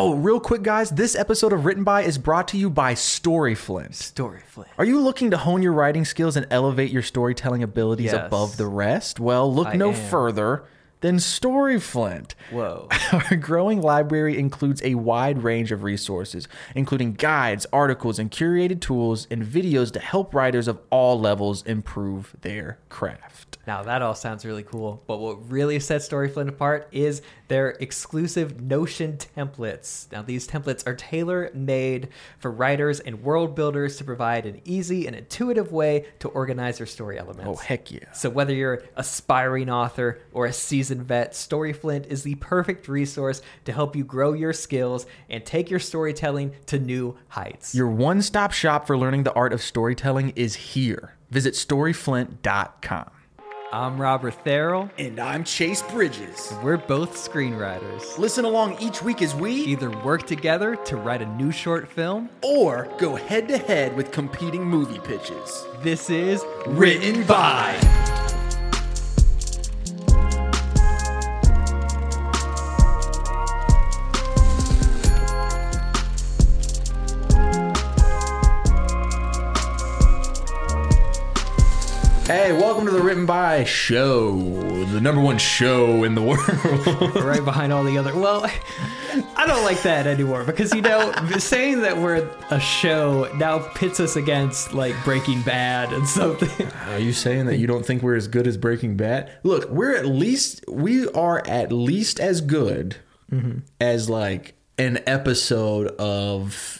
Oh, real quick, guys, this episode of Written By is brought to you by Storyflint. Story Flint. Are you looking to hone your writing skills and elevate your storytelling abilities Yes. above the rest? Well, look I no am. further than Storyflint. Whoa. Our growing library includes a wide range of resources, including guides, articles, and curated tools and videos to help writers of all levels improve their craft. Now that all sounds really cool, but what really sets Storyflint apart is their exclusive Notion templates. Now these templates are tailor-made for writers and world builders to provide an easy and intuitive way to organize their story elements. Oh, heck yeah. So whether you're aspiring author or a seasoned vet, Storyflint is the perfect resource to help you grow your skills and take your storytelling to new heights. Your one stop shop for learning the art of storytelling is here. Visit storyflint.com. I'm Robert Therrell. And I'm Chase Bridges. We're both screenwriters. Listen along each week as we Either work together to write a new short film. or go head to head with competing movie pitches. This is Written by. Hey, welcome to the Written By Show, the number one show in the world. right behind all the other. Well, I don't like that anymore because you know, saying that we're a show now pits us against like Breaking Bad and something. Are you saying that you don't think we're as good as Breaking Bad? Look, we're at least we are at least as good mm-hmm. as like an episode of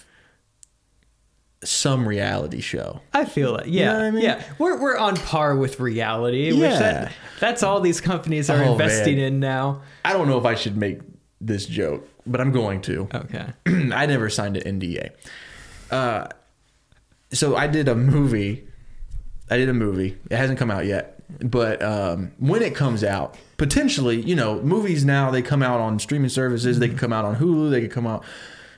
some reality show. I feel it. Yeah, know what I mean? yeah. We're we're on par with reality. Which Yeah. that, that's all these companies are Oh, investing man. in now. I don't know if I should make this joke, but I'm going to. Okay. I never signed an NDA. Uh, so I did a movie. I did a movie. It hasn't come out yet, but um, when it comes out, potentially, you know, movies now they come out on streaming services. They could come out on Hulu. They could come out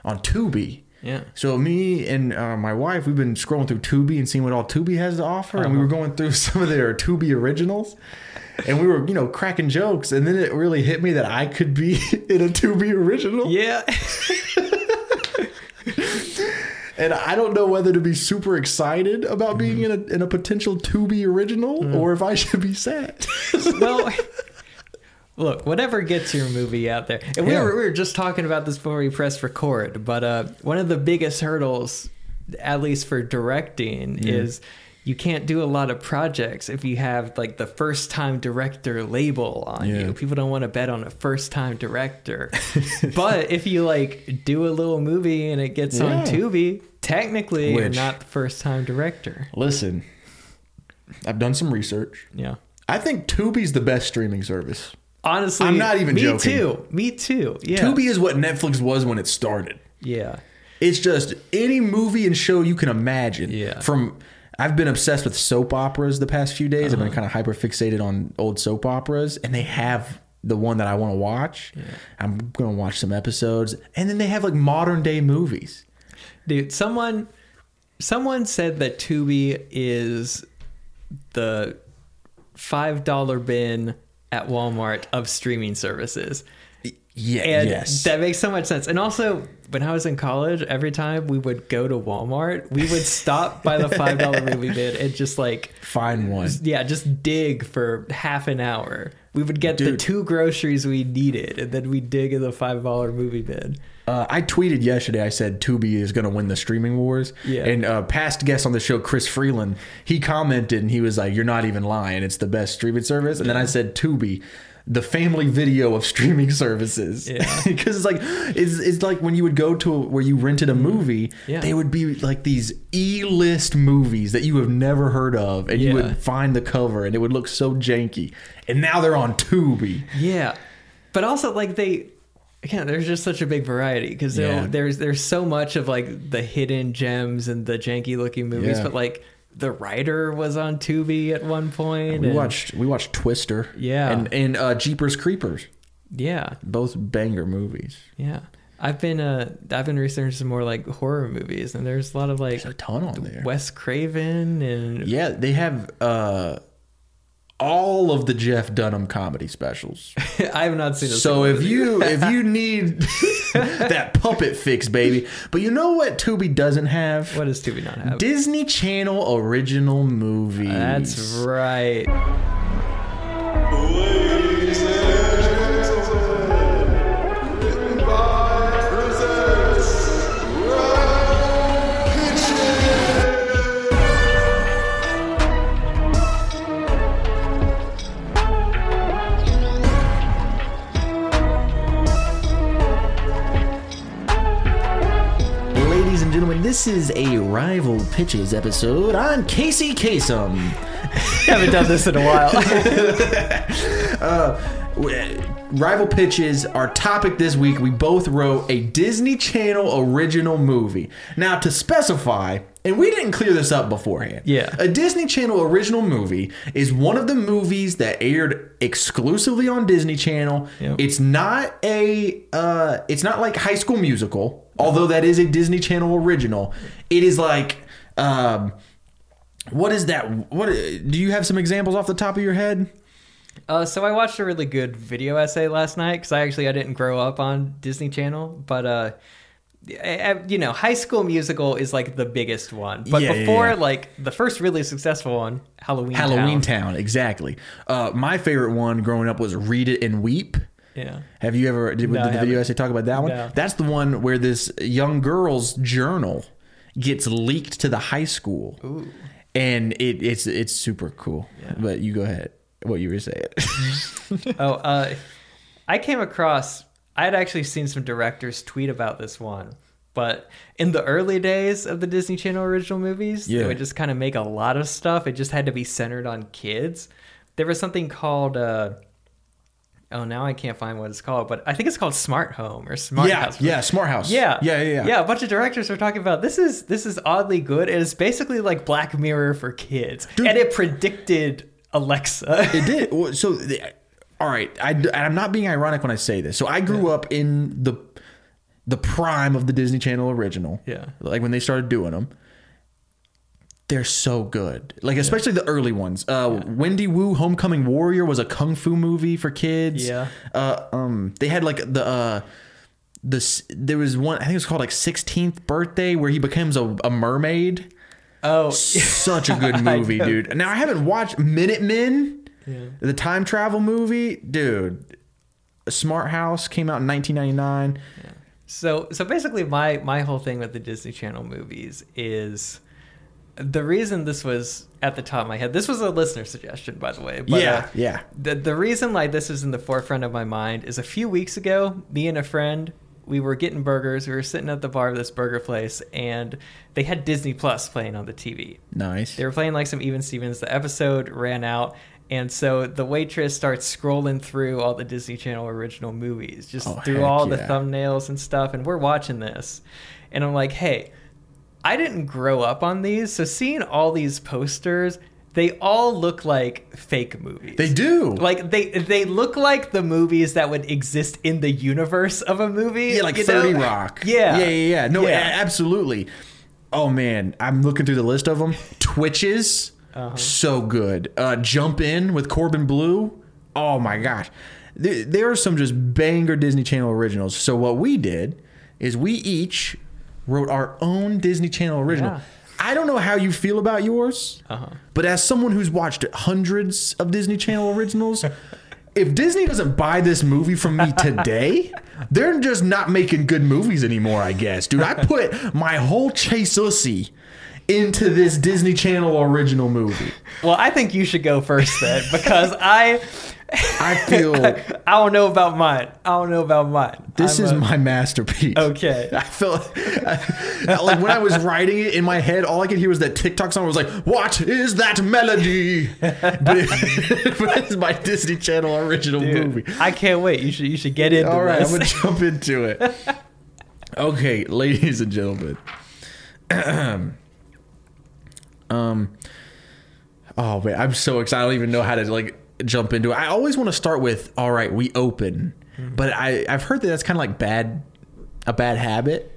on Tubi. Yeah. So me and uh, my wife, we've been scrolling through Tubi and seeing what all Tubi has to offer, and we were going through some of their Tubi originals, and we were, you know, cracking jokes, and then it really hit me that I could be in a Tubi original. Yeah. And I don't know whether to be super excited about being Mm-hmm. in a in a potential Tubi original or if I should be sad. well, look, whatever gets your movie out there. And we, Yeah. were, we were just talking about this before we pressed record, but uh, one of the biggest hurdles, at least for directing, is you can't do a lot of projects if you have like the first time director label on Yeah. you. People don't want to bet on a first time director. but if you like do a little movie and it gets on Yeah. Tubi, technically you're not the first time director. Listen, I've done some research. Yeah. I think Tubi's the best streaming service. Honestly, I'm not even me joking. too. Me too. Yeah. Tubi is what Netflix was when it started. Yeah. It's just any movie and show you can imagine. Yeah. From I've been obsessed with soap operas the past few days. Uh-huh. I've been kind of hyper fixated on old soap operas, and they have the one that I want to watch. Yeah. I'm gonna watch some episodes, and then they have like modern day movies. Dude, someone someone said that Tubi is the five dollar bin at Walmart of streaming services. Yeah. And yes. that makes so much sense. And also, when I was in college, every time we would go to Walmart, we would stop by the five dollar movie bin and just like Find one. yeah, just dig for half an hour. We would get the two groceries we needed, and then we'd dig in the five dollar movie bin. Uh, I tweeted yesterday. I said Tubi is going to win the streaming wars. Yeah. And uh, past guest on the show, Chris Freeland, he commented and he was like, "You're not even lying. It's the best streaming service." And then I said Tubi, the family video of streaming services. Yeah. because it's like it's, it's like when you would go to a, where you rented a movie. Yeah. they would be like these E-list movies that you have never heard of, and you would find the cover and it would look so janky. And now they're on Tubi. Yeah, but also like they, again, there's just such a big variety because Yeah. there's there's so much of like the hidden gems and the janky looking movies, Yeah. but like the writer was on Tubi at one point. We and- watched we watched Twister. Yeah. And and uh, Jeepers Creepers. Yeah, both banger movies. yeah. I've been uh I've been researching some more like horror movies, and there's a lot of like There's a ton on there. Wes Craven and Yeah, they have uh all of the Jeff Dunham comedy specials. I have not seen. A So if you if you need that puppet fix, baby, but you know what Tubi doesn't have? what does Tubi not have? Disney Channel original movies. That's right. This is a Rival Pitches episode. I'm Casey Kasem. haven't done this in a while. Rival Pitches, our topic this week, we both wrote a Disney Channel original movie. Now, to specify, and we didn't clear this up beforehand. Yeah. A Disney Channel original movie is one of the movies that aired exclusively on Disney Channel. Yep. It's not a uh it's not like High School Musical, although that is a Disney Channel original. It is like um what is that? What do you have some examples off the top of your head? Uh, so I watched a really good video essay last night because I actually I didn't grow up on Disney Channel, but uh, I- I- you know, High School Musical is like the biggest one. But Yeah, yeah, before, yeah. like the first really successful one, Halloween. Halloween Town. Town, exactly. Uh, my favorite one growing up was Read It and Weep. Yeah. Have you ever did, No, did the video essay talk about that one? No. That's the one where this young girl's journal gets leaked to the high school, Ooh. and it, it's it's super cool. Yeah. But you go ahead. What you were saying? Oh, uh, I came across. I had actually seen some directors tweet about this one, but in the early days of the Disney Channel original movies, Yeah. they would just kind of make a lot of stuff. It just had to be centered on kids. There was something called. Uh, oh, now I can't find what it's called, but I think it's called Smart Home or Smart yeah, House. yeah, Smart House. Yeah, yeah, yeah, yeah. yeah. A bunch of directors were talking about this is this is oddly good. It is basically like Black Mirror for kids, Dude. and it predicted Alexa. It did. So, all right, I, I'm not being ironic when I say this. So, I grew up in the the prime of the Disney Channel original. Yeah. like when they started doing them. They're so good. Like especially the early ones. Uh, Wendy Wu Homecoming Warrior was a kung fu movie for kids. Yeah. Uh, um, they had like the uh, this. There was one. I think it was called like 16th Birthday, where he becomes a, a mermaid. oh, Such a good movie, dude. Now I haven't watched Minutemen, Yeah. the time travel movie, dude. Smart House came out in 1999. So so basically my my whole thing with the Disney Channel movies is the reason this was at the top of my head. This was a listener suggestion by the way. But, yeah, uh, yeah. the the reason like this is in the forefront of my mind is a few weeks ago, me and a friend we were getting burgers. We were sitting at the bar of this burger place, and they had Disney Plus playing on the TV. Nice. They were playing like some Even Stevens. The episode ran out, and so the waitress starts scrolling through all the Disney Channel original movies, just Oh, through heck all the thumbnails and stuff. And we're watching this, and I'm like, hey, I didn't grow up on these, so seeing all these posters, they all look like fake movies. They do. Like they they look like the movies that would exist in the universe of a movie. Yeah, like you know? 30 Rock. Yeah. Yeah, yeah, yeah. No, Yeah. absolutely. Oh man, I'm looking through the list of them. Twitches, Uh-huh. so good. Uh, Jump In with Corbin Bleu. Oh my gosh. There, there are some just banger Disney Channel originals. So what we did is we each wrote our own Disney Channel original. Yeah. I don't know how you feel about yours, Uh-huh. but as someone who's watched hundreds of Disney Channel originals, if Disney doesn't buy this movie from me today, they're just not making good movies anymore, I guess. Dude, I put my whole Chase Ussy into this Disney Channel original movie. Well, I think you should go first then, because I I feel I don't know about mine. I don't know about mine. this I'm is a- my masterpiece. Okay. I felt like when I was writing it in my head, all I could hear was that TikTok song. I was like, "What is that melody?" But, but it's my Disney Channel original Dude, movie. I can't wait. You should you should get into All right, I'm gonna jump into it. Okay, ladies and gentlemen. um. Oh man, I'm so excited. I don't even know how to like jump into it. I always want to start with, "All right, we open," mm-hmm. but I I've heard that that's kind of like bad, a bad habit.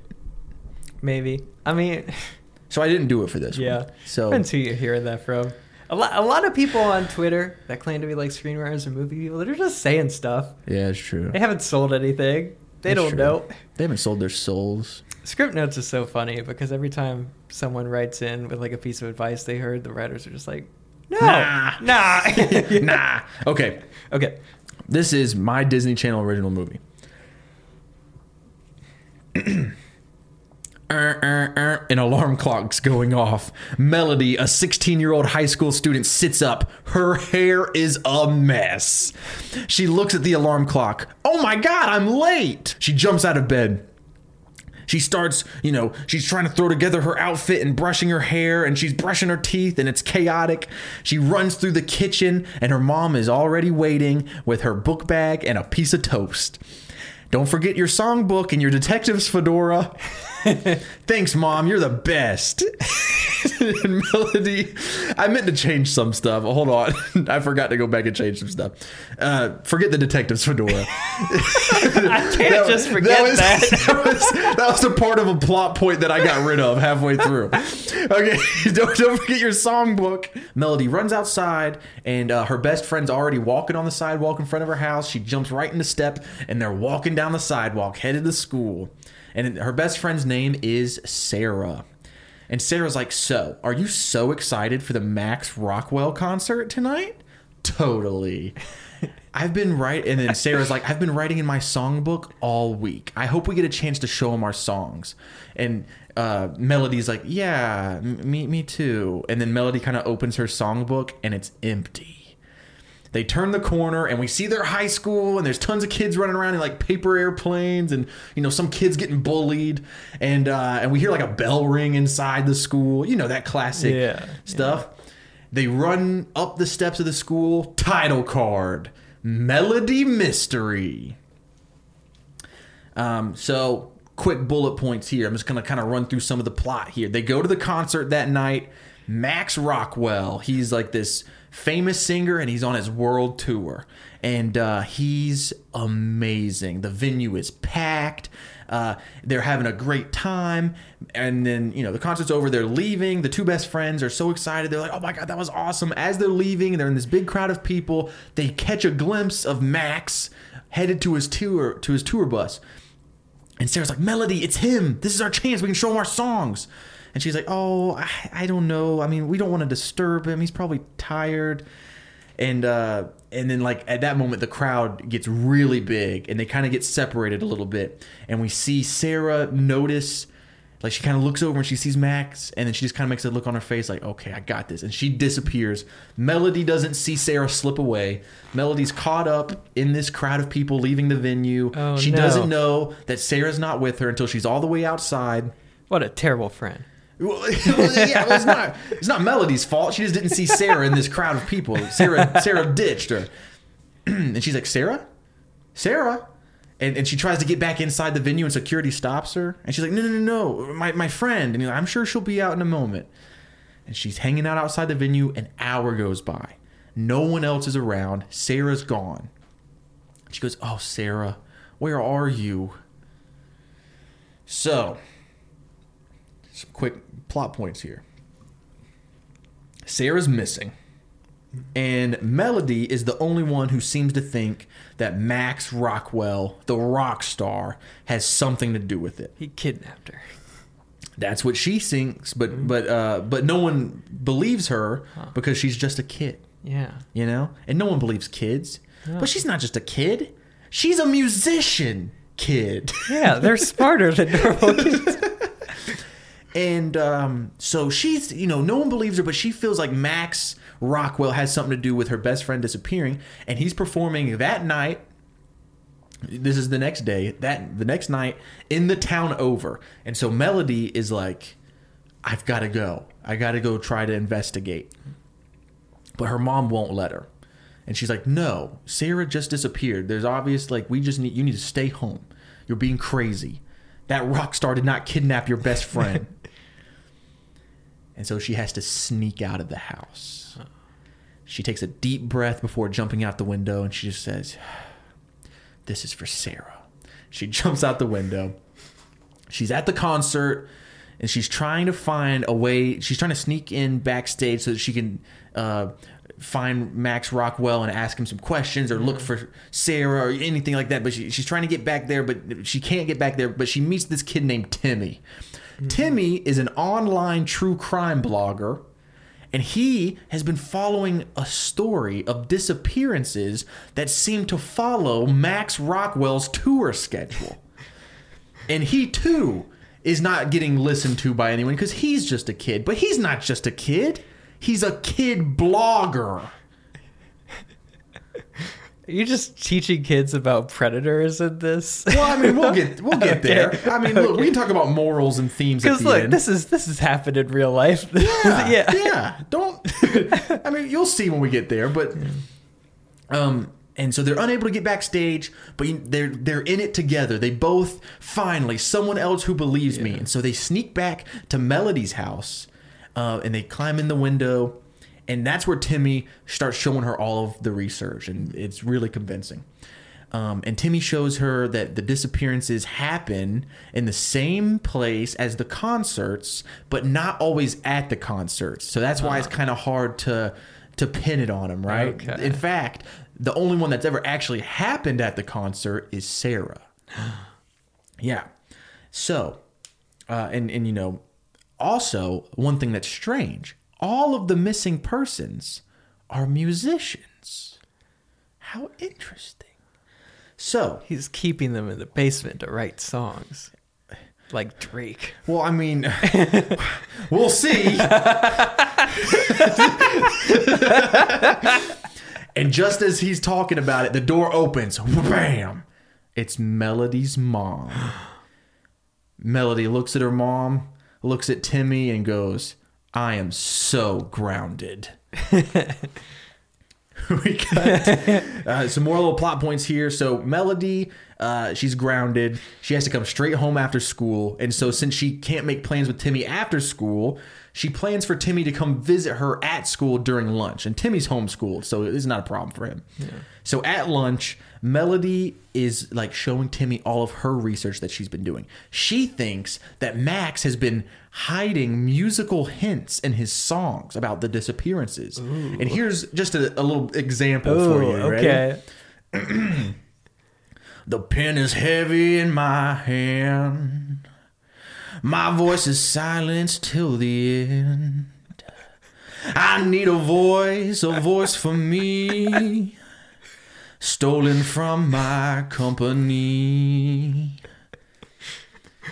Maybe. I mean, So I didn't do it for this. yeah. One. So Depends who you hear that from. A lot, a lot of people on Twitter that claim to be like screenwriters or movie people, they're just saying stuff. Yeah, it's true. They haven't sold anything. They That's don't true. know. They haven't sold their souls. Scriptnotes is so funny because every time someone writes in with like a piece of advice they heard, the writers are just like, no, Nah. nah. nah. Okay. Okay. This is my Disney Channel original movie. Er, er, er, An alarm clock's going off. Melody, a 16 year old high school student, sits up. Her hair is a mess. She looks at the alarm clock. Oh my god, I'm late! She jumps out of bed. She starts, you know, she's trying to throw together her outfit and brushing her hair and she's brushing her teeth and it's chaotic. She runs through the kitchen and her mom is already waiting with her book bag and a piece of toast. Don't forget your songbook and your detective's fedora. Thanks, mom. You're the best. and Melody, I meant to change some stuff. Hold on. I forgot to go back and change some stuff. Uh, forget the detective's fedora. I can't just forget was, that. that was that was a part of a plot point that I got rid of halfway through. Okay, don't, don't forget your songbook. Melody runs outside, and uh, her best friend's already walking on the sidewalk in front of her house. She jumps right into step, and they're walking down the sidewalk, headed to school. And her best friend's name is Sarah. And Sarah's like, "So, are you so excited for the Max Rockwell concert tonight?" Totally. I've been right, and then Sarah's like, I've been writing in my songbook all week. I hope we get a chance to show him our songs. And uh, Melody's like, Yeah, m- me, me too. And then Melody kind of opens her songbook, and it's empty. They turn the corner, and we see their high school, and there's tons of kids running around in like paper airplanes, and you know some kids getting bullied, and uh, and we hear like a bell ring inside the school. You know that classic Yeah, stuff. They run up the steps of the school. Title card: Melody Mystery. Um, so quick bullet points here. I'm just gonna kind of run through some of the plot here. They go to the concert that night. Max Rockwell, he's like this famous singer, and he's on his world tour, and uh, he's amazing. The venue is packed. Uh, they're having a great time, and then you know the concert's over. They're leaving. The two best friends are so excited. They're like, "Oh my god, that was awesome!" As they're leaving, they're in this big crowd of people. They catch a glimpse of Max headed to his tour to his tour bus. And Sarah's like, Melody, it's him. This is our chance. We can show him our songs. And she's like, Oh, I, I don't know. I mean, we don't want to disturb him. He's probably tired. And uh, and then like at that moment, the crowd gets really big, and they kind of get separated a little bit. And we see Sarah notice, like she kind of looks over and she sees Max, and then she just kind of makes a look on her face, like, Okay, I got this. And she disappears. Melody doesn't see Sarah slip away. Melody's caught up in this crowd of people leaving the venue. Oh, she no. doesn't know that Sarah's not with her until she's all the way outside. What a terrible friend. Well, yeah, it's not it's not Melody's fault. She just didn't see Sarah in this crowd of people. Sarah Sarah ditched her, and she's like, Sarah, Sarah, and and she tries to get back inside the venue, and security stops her, and she's like, No, no, no, no, my my friend, and like, I'm sure she'll be out in a moment. And she's hanging out outside the venue. An hour goes by, no one else is around. Sarah's gone. She goes, Oh, Sarah, where are you? So, some quick plot points here. Sarah's missing. And Melody is the only one who seems to think that Max Rockwell, the rock star, has something to do with it. He kidnapped her. That's what she thinks, but but uh, but no one believes her because she's just a kid, Yeah. you know. And no one believes kids, but she's not just a kid; she's a musician kid. Yeah, they're smarter than normal kids. And um, so she's, you know, no one believes her, but she feels like Max Rockwell has something to do with her best friend disappearing, and he's performing that night. This is the next day. That the next night in the town over, and so Melody is like, "I've got to go. I got to go try to investigate." But her mom won't let her, and she's like, "No, Sarah just disappeared. There's obvious like we just need you need to stay home. You're being crazy. That rock star did not kidnap your best friend." And so she has to sneak out of the house. She takes a deep breath before jumping out the window, and she just says, "This is for Sarah." She jumps out the window. She's at the concert. and she's trying to find a way. She's trying to sneak in backstage so that she can uh, find Max Rockwell and ask him some questions or look for Sarah or anything like that. But she, she's trying to get back there, but she can't get back there. But she meets this kid named Timmy. Mm-hmm. Timmy is an online true crime blogger and he has been following a story of disappearances that seem to follow Max Rockwell's tour schedule. and he too is not getting listened to by anyone because he's just a kid. But he's not just a kid, he's a kid blogger. Are you just teaching kids about predators in this? Well, I mean, we'll get we'll get there. I mean, look, we can talk about morals and themes Because the look, end. this is this has happened in real life. yeah, yeah. yeah. Don't. I mean, you'll see when we get there, but um, and so they're unable to get backstage, but they're they're in it together. They both finally someone else who believes me, and so they sneak back to Melody's house, uh, and they climb in the window, and that's where Timmy starts showing her all of the research, and it's really convincing. Um, and Timmy shows her that the disappearances happen in the same place as the concerts, but not always at the concerts. So that's why it's kind of hard to to pin it on him, right? Okay. In fact, the only one that's ever actually happened at the concert is Sarah. yeah. So, uh, and and you know, also one thing that's strange: all of the missing persons are musicians. How interesting. So, He's keeping them in the basement to write songs, like Drake. well, I mean, we'll see. and just as he's talking about it, the door opens. Bam! It's Melody's mom. Melody looks at her mom, looks at Timmy, and goes, I am so grounded. we got uh, some more little plot points here. So Melody, uh, she's grounded. She has to come straight home after school, and so since she can't make plans with Timmy after school, she plans for Timmy to come visit her at school during lunch. And Timmy's homeschooled, so it's not a problem for him. So at lunch, Melody is like showing Timmy all of her research that she's been doing. She thinks that Max has been hiding musical hints in his songs about the disappearances. And here's just a, a little example for you. Okay. The pen is heavy in my hand. My voice is silenced till the end. I need a voice, a voice for me. Stolen from my company.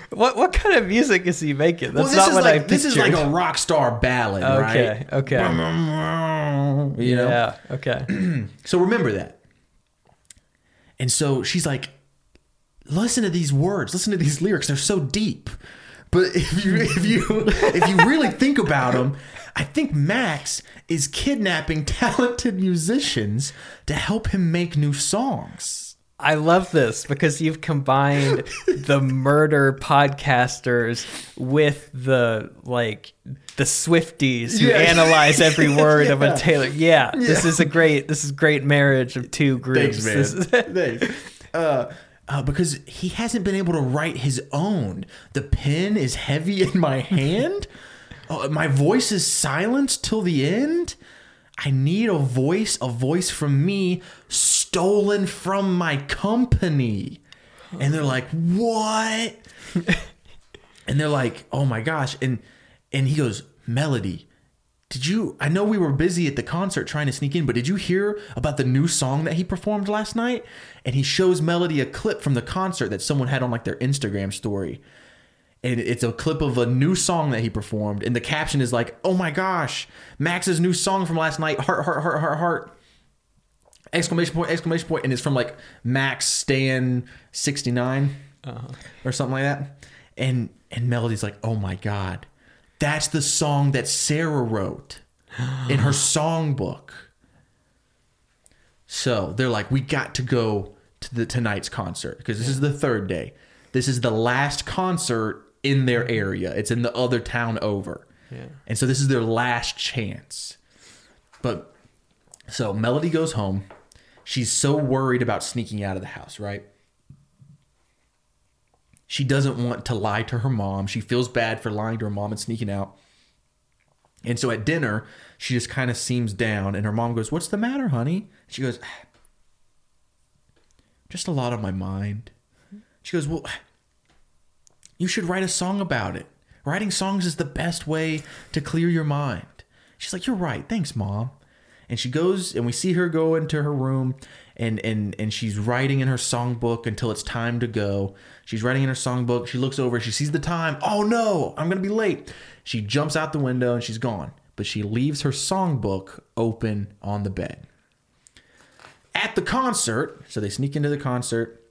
What what kind of music is he making? That's well, this not is what like I this is like a rock star ballad, Okay, right? okay. You know? Yeah. Okay. So remember that. And so she's like, listen to these words, listen to these lyrics. They're so deep. But if you if you if you really think about them, I think Max is kidnapping talented musicians to help him make new songs. I love this because you've combined the murder podcasters with the like the Swifties who Yeah. analyze every word of a Taylor. Yeah, this is a great this is great marriage of two groups. Thanks, man. Thanks. Uh, uh, because he hasn't been able to write his own. The pen is heavy in my hand. Uh, my voice is silenced till the end. I need a voice, a voice from me, stolen from my company. And they're like, "What?" and they're like, "Oh my gosh!" And and he goes, "Melody, did you? I know we were busy at the concert trying to sneak in, but did you hear about the new song that he performed last night?" And he shows Melody a clip from the concert that someone had on like their Instagram story. And it's a clip of a new song that he performed, and the caption is like, "Oh my gosh, Max's new song from last night! Heart, heart, heart, heart, heart!" Exclamation point! Exclamation point! And it's from like Max Stan sixty uh-huh. or something like that. And and Melody's like, "Oh my god, that's the song that Sarah wrote in her songbook." So they're like, "We got to go to the tonight's concert because this is the third day. This is the last concert in their area. It's in the other town over, Yeah. and so this is their last chance." But so Melody goes home. She's so worried about sneaking out of the house, right? She doesn't want to lie to her mom. She feels bad for lying to her mom and sneaking out. And so at dinner, she just kind of seems down, and her mom goes, What's the matter, honey? She goes, Just a lot on my mind. She goes, Well, you should write a song about it. Writing songs is the best way to clear your mind. She's like, You're right. Thanks, mom. And she goes, and we see her go into her room, and and and she's writing in her songbook until it's time to go. She's writing in her songbook. She looks over, she sees the time. Oh no, I'm gonna be late. She jumps out the window and she's gone. But she leaves her songbook open on the bed. At the concert, so they sneak into the concert.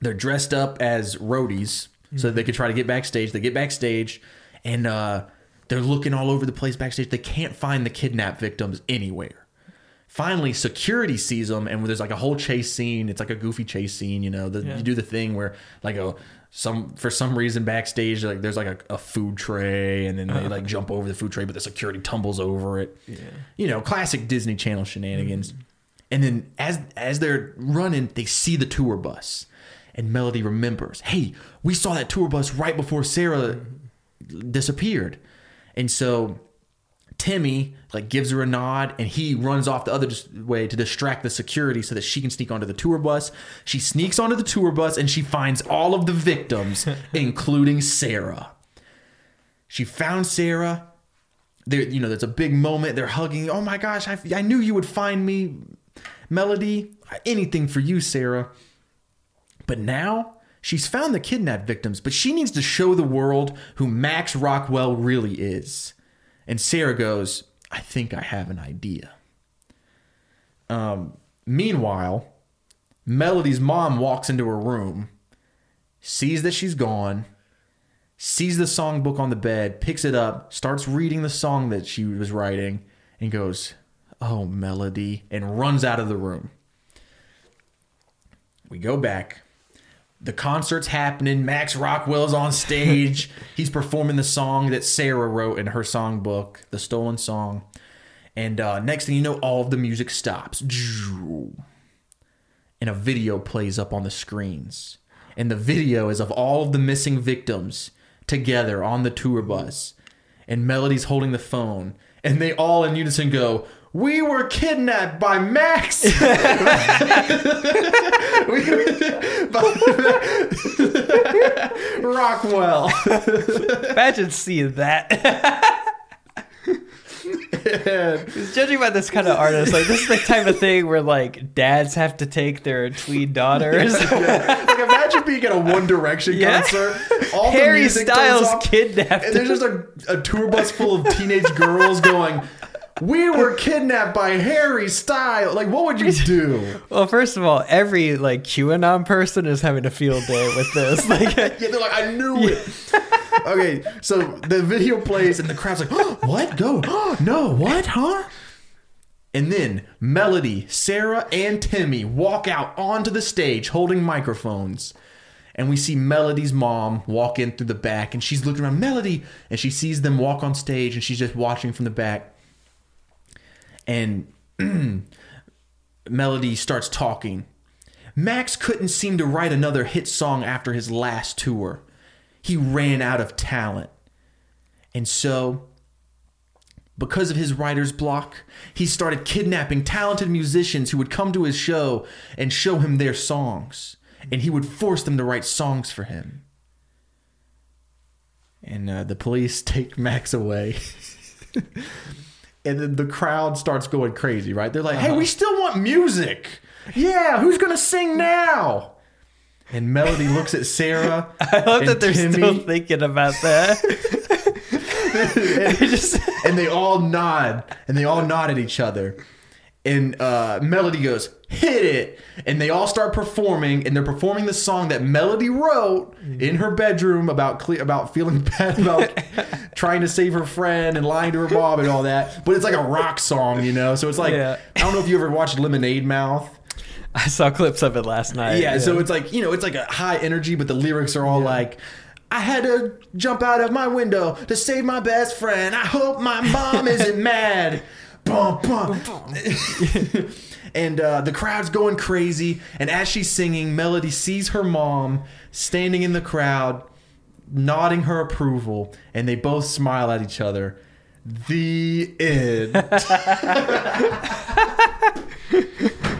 They're dressed up as roadies so that they could try to get backstage. They get backstage and uh, they're looking all over the place backstage. They can't find the kidnap victims anywhere. Finally, security sees them, and there's like a whole chase scene. It's like a goofy chase scene, you know. The, Yeah. You do the thing where like a some for some reason backstage like there's like a, a food tray, and then they like jump over the food tray, but the security tumbles over it. Yeah. You know, classic Disney Channel shenanigans. Mm-hmm. And then as as they're running, they see the tour bus, and Melody remembers, "Hey, we saw that tour bus right before Sarah mm-hmm. disappeared," and so Timmy like gives her a nod, and he runs off the other way to distract the security so that she can sneak onto the tour bus. She sneaks onto the tour bus, and she finds all of the victims, including Sarah. She found Sarah. There, you know, there's a big moment. They're hugging. Oh my gosh, I, I knew you would find me, Melody. Anything for you, Sarah. But now she's found the kidnapped victims, but she needs to show the world who Max Rockwell really is. And Sarah goes, I think I have an idea. Um, meanwhile, Melody's mom walks into her room, sees that she's gone, sees the songbook on the bed, picks it up, starts reading the song that she was writing, and goes, Oh, Melody, and runs out of the room. We go back. The concert's happening. Max Rockwell's on stage. He's performing the song that Sarah wrote in her songbook, the stolen song. And uh, next thing you know, all of the music stops. And a video plays up on the screens. And the video is of all of the missing victims together on the tour bus. And Melody's holding the phone. And they all in unison go, We were kidnapped by Max. Rockwell. Imagine seeing that. judging by this kind of artist, like this is the type of thing where like dads have to take their tween daughters. like imagine being at a One Direction Yeah. concert. All the Harry music Styles off, kidnapped. and there's just a, a tour bus full of teenage girls going, "We were kidnapped by Harry Styles." Like, what would you do? well, first of all, every like QAnon person is having a field day with this. Like, Yeah, they're like, "I knew it." okay, so the video plays, and the crowd's like, oh, "What? Go? Oh, no, what? Huh?" And then Melody, Sarah, and Timmy walk out onto the stage holding microphones. And we see Melody's mom walk in through the back, and she's looking around Melody, and she sees them walk on stage, and she's just watching from the back. And Melody starts talking. Max couldn't seem to write another hit song after his last tour. He ran out of talent. And so, because of his writer's block, he started kidnapping talented musicians who would come to his show and show him their songs. And he would force them to write songs for him. And uh, the police take Max away. and then the crowd starts going crazy, right? They're like, hey, we uh-huh. still want music. Yeah, who's going to sing now? And Melody looks at Sarah. I love that they're still thinking about that. They just- and they all nod and they all nod at each other and uh, melody goes hit it and they all start performing and they're performing the song that melody wrote in her bedroom about cle- about feeling bad about trying to save her friend and lying to her mom and all that but it's like a rock song you know so it's like Yeah. i don't know if you ever watched lemonade mouth I saw clips of it last night. yeah, so it's like you know, it's like a high energy, but the lyrics are all like, "I had to jump out of my window to save my best friend. I hope my mom isn't mad." Bum, bum. and uh, the crowd's going crazy. And as she's singing, Melody sees her mom standing in the crowd, nodding her approval, and they both smile at each other. The end.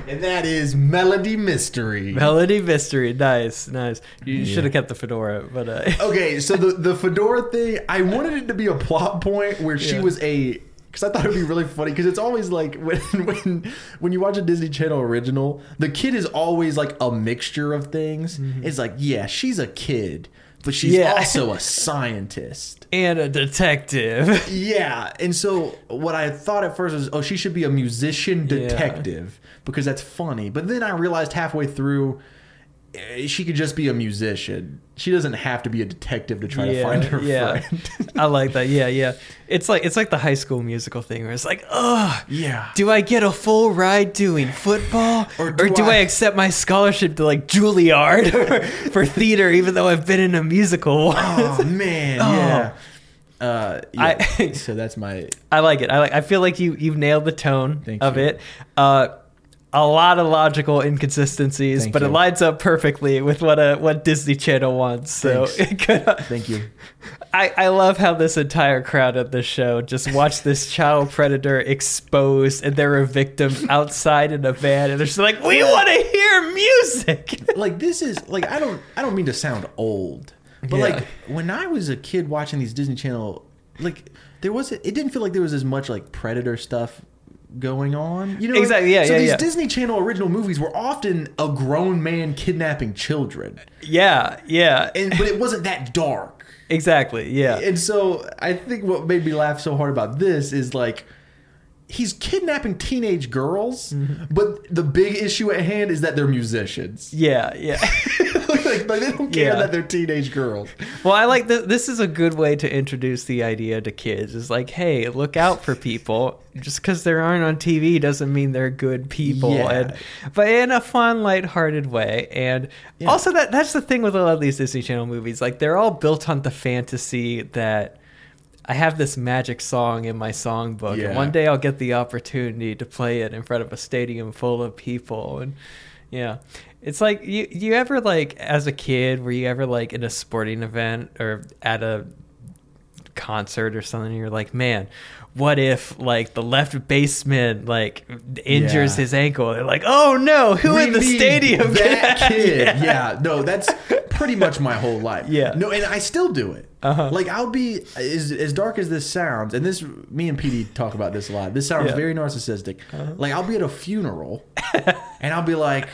and that is Melody Mystery. Melody Mystery. Nice, nice. You Yeah. should have kept the fedora, but uh, okay, so the the fedora thing, I wanted it to be a plot point where she Yeah. was a because I thought it would be really funny because it's always like when when when you watch a Disney Channel original, the kid is always like a mixture of things. It's like yeah, she's a kid, but she's Mm-hmm. Yeah. also a scientist. and a detective. Yeah, and so what I thought at first was, oh, she should be a musician Yeah. detective because that's funny. But then I realized halfway through, she could just be a musician. She doesn't have to be a detective to try to find her yeah. friend. I like that. Yeah, yeah. It's like it's like the High School Musical thing where it's like, oh, yeah. do I get a full ride doing football, Or or do do, I, I- accept my scholarship to like Juilliard for theater, even though I've been in a musical? Oh man, Oh. yeah. Uh, yeah. I- so that's my I like it. I like. I feel like you you've nailed the tone Thank of you. it. Uh, a lot of logical inconsistencies, Thank but you. it lines up perfectly with what a what Disney Channel wants. So could, uh, thank you. I, I love how this entire crowd at this show just watched this child predator exposed and they're a victim outside in a van and they're just like, we want to hear music. like this is like I don't I don't mean to sound old, but Yeah. like when I was a kid watching these Disney Channel, like there was it didn't feel like there was as much like predator stuff going on. You know Exactly, yeah, So yeah, these yeah. Disney Channel original movies were often a grown man kidnapping children, yeah, yeah, and but it wasn't that dark. exactly. Yeah. And so I think what made me laugh so hard about this is like he's kidnapping teenage girls, mm-hmm. but the big issue at hand is that they're musicians. yeah, yeah. like, like, they don't care Yeah. that they're teenage girls. Well, I like this. This is a good way to introduce the idea to kids. Is like, hey, look out for people. Just because they aren't on TV doesn't mean they're good people. Yeah. And but in a fun, lighthearted way. And Yeah. also that that's the thing with a lot of these Disney Channel movies. Like they're all built on the fantasy that. I have this magic song in my songbook, Yeah. and one day I'll get the opportunity to play it in front of a stadium full of people. And yeah, it's like you you ever like as a kid were you ever like in a sporting event or at a concert or something? And you're like, man, what if like the left baseman like injures Yeah. his ankle? They're like, oh no, who We in the stadium? That kid. Yeah. yeah. No, that's pretty much my whole life. Yeah. No, and I still do it. Uh-huh. Like I'll be as as dark as this sounds, and this me and PD talk about this a lot. This sounds Yeah. Uh-huh. very narcissistic. Like I'll be at a funeral, and I'll be like,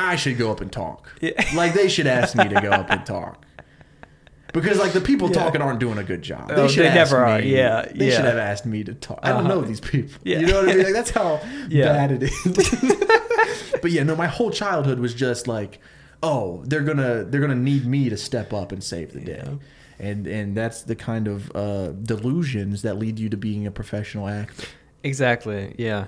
I should go up and talk. Yeah. Like they should ask me to go up and talk. Because like the people Yeah. talking aren't doing a good job. Oh, should they never are. me- Yeah, they should have asked me to talk. I don't Uh-huh. know these people. Yeah. You know what I mean? Like that's how bad it is. but yeah, no, my whole childhood was just like, oh, they're gonna they're gonna need me to step up and save the day. And and that's the kind of uh, delusions that lead you to being a professional actor. Exactly. Yeah.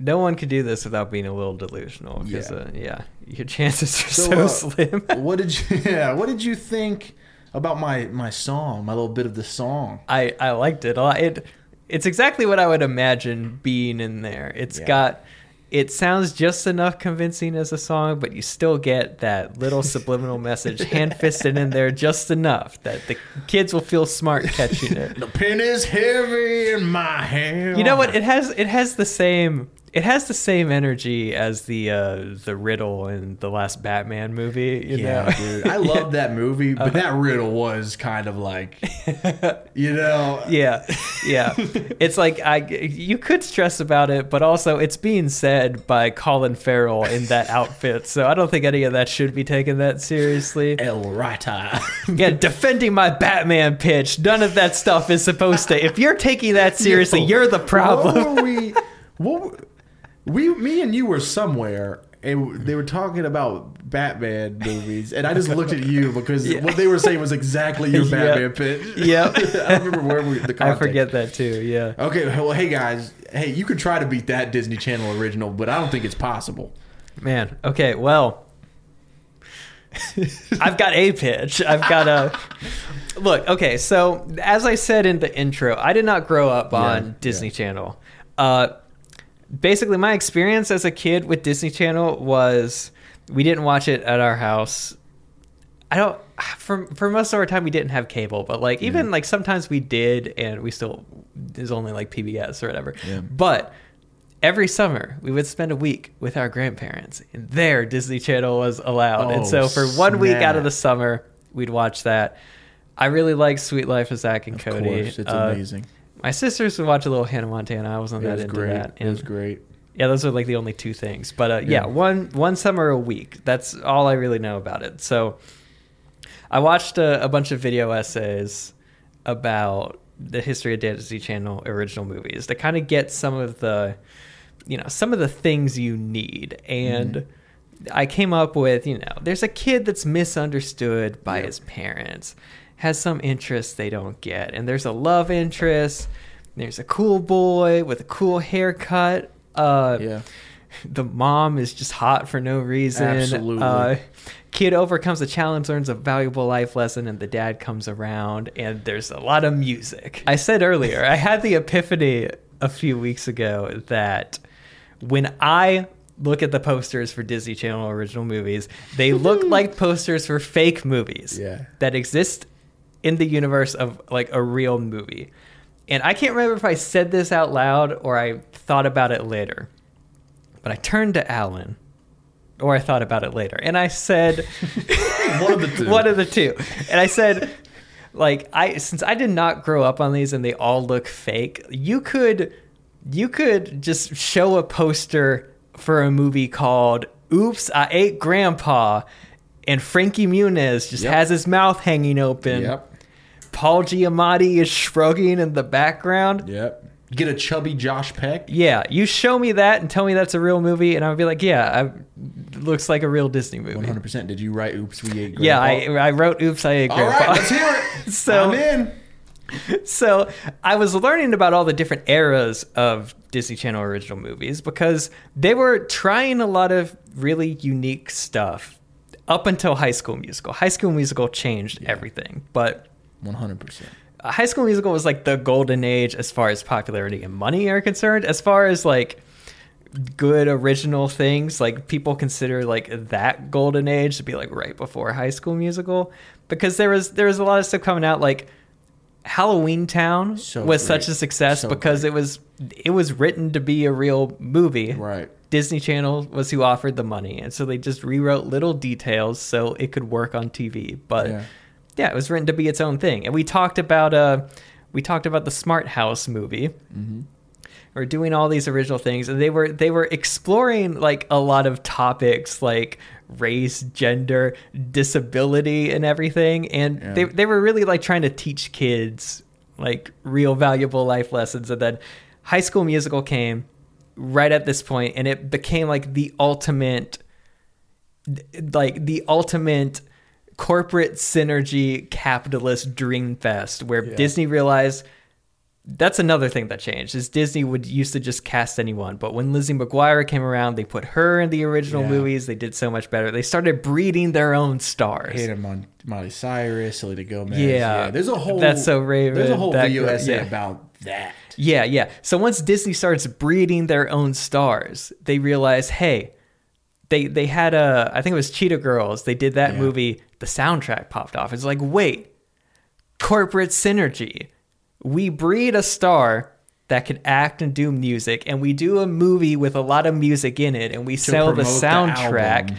No one could do this without being a little delusional. Yeah. uh, yeah, your chances are so, So, uh, slim. what did you yeah, what did you think about my my song, my little bit of the song? I I liked it a lot. It it's exactly what I would imagine being in there. It's Yeah. got it sounds just enough convincing as a song, but you still get that little subliminal message hand fisted in there just enough that the kids will feel smart catching it. The pen is heavy in my hand. You know what? It has it has the same it has the same energy as the uh the riddle in the last Batman movie. You yeah, know? dude. I love that movie, but that riddle was kind of like, you know, yeah yeah it's like i you could stress about it but also it's being said by colin farrell in that outfit so i don't think any of that should be taken that seriously El Rata. yeah defending my batman pitch none of that stuff is supposed to if you're taking that seriously Yo, you're the problem What were we? What we? Me and you were somewhere, and they were talking about Batman movies, and I just looked at you because Yeah. what they were saying was exactly your. Batman pitch. Yep. I remember where we. The i context. forget that too yeah Okay, well, hey guys, hey, you could try to beat that Disney Channel original, but I don't think it's possible. Man, okay, well, I've got a pitch. I've got a look. Okay, so as I said in the intro, I did not grow up on Yeah, Disney yeah. Channel. Uh, basically my experience as a kid with Disney Channel was we didn't watch it at our house. I don't for for most of our time we didn't have cable, but like even like sometimes we did and we still there's only like PBS or whatever. Yeah. But every summer we would spend a week with our grandparents and their Disney Channel was allowed. and Oh, so for one week out of the summer we'd watch that. I really like Suite Life of Zack and Of Cody. course, it's Uh, amazing. My sisters would watch a little Hannah Montana. I wasn't It that was into great. that. It was great. yeah, those are like the only two things. But uh, yeah. Yeah. one one summer a week. That's all I really know about it. So I watched a, a bunch of video essays about the history of Disney Channel original movies to kind of get some of the, you know, some of the things you need. And I came up with, you know, there's a kid that's misunderstood by Yep. his parents, has some interests they don't get, and there's a love interest. There's a cool boy with a cool haircut. Uh, Yeah. the mom is just hot for no reason. Absolutely. Uh, kid overcomes a challenge, learns a valuable life lesson, and the dad comes around, and there's a lot of music. I said earlier, I had the epiphany a few weeks ago that when I look at the posters for Disney Channel original movies, they look like posters for fake movies Yeah. that exist in the universe of like a real movie. And I can't remember if I said this out loud or I thought about it later. But I turned to Alan, or I thought about it later, and I said, One of the two. one of the two. And I said, like, I since I did not grow up on these and they all look fake, you could you could just show a poster for a movie called Oops, I Ate Grandpa, and Frankie Muniz just Yep. has his mouth hanging open. Yep. Paul Giamatti is shrugging in the background. Yep. Get a chubby Josh Peck. Yeah, you show me that and tell me that's a real movie, and I would be like, yeah, I, looks like a real Disney movie. One hundred percent. Did you write "Oops, we ate"? Yeah, I, I wrote Oops, I Ate All Grandpa. right, let's hear it. So- I'm in. so I was learning about all the different eras of Disney Channel original movies because they were trying a lot of really unique stuff up until High School Musical. High School Musical changed everything, but One hundred percent. High School Musical was like the golden age as far as popularity and money are concerned. As far as like good original things, like people consider like that golden age to be like right before High School Musical because there was there was a lot of stuff coming out like Halloween Town So was great. such a success So because it was it was written to be a real movie. Right. Disney Channel was who offered the money, and so they just rewrote little details so it could work on TV. But Yeah. Yeah, it was written to be its own thing. And we talked about uh, we talked about the Smart House movie. Mm-hmm. Or doing all these original things, and they were they were exploring like a lot of topics like race, gender, disability, and everything. And Yeah. they they were really like trying to teach kids like real valuable life lessons. And then High School Musical came right at this point, and it became like the ultimate like the ultimate corporate synergy capitalist dream fest where Yeah. Disney realized that's another thing that changed is Disney would used to just cast anyone, but when Lizzie McGuire came around, they put her in the original Yeah. movies. They did so much better. They started breeding their own stars. Hayden Mon- Miley Cyrus, Selena Gomez. Yeah. There's a whole. That's so Raven, There's a whole that video essay yeah. about that. Yeah, yeah. So once Disney starts breeding their own stars, they realize, hey, they they had a I think it was Cheetah Girls. They did that Yeah. movie. The soundtrack popped off. It's like, wait, corporate synergy. We breed a star that can act and do music, and we do a movie with a lot of music in it, and we sell the the soundtrack. album.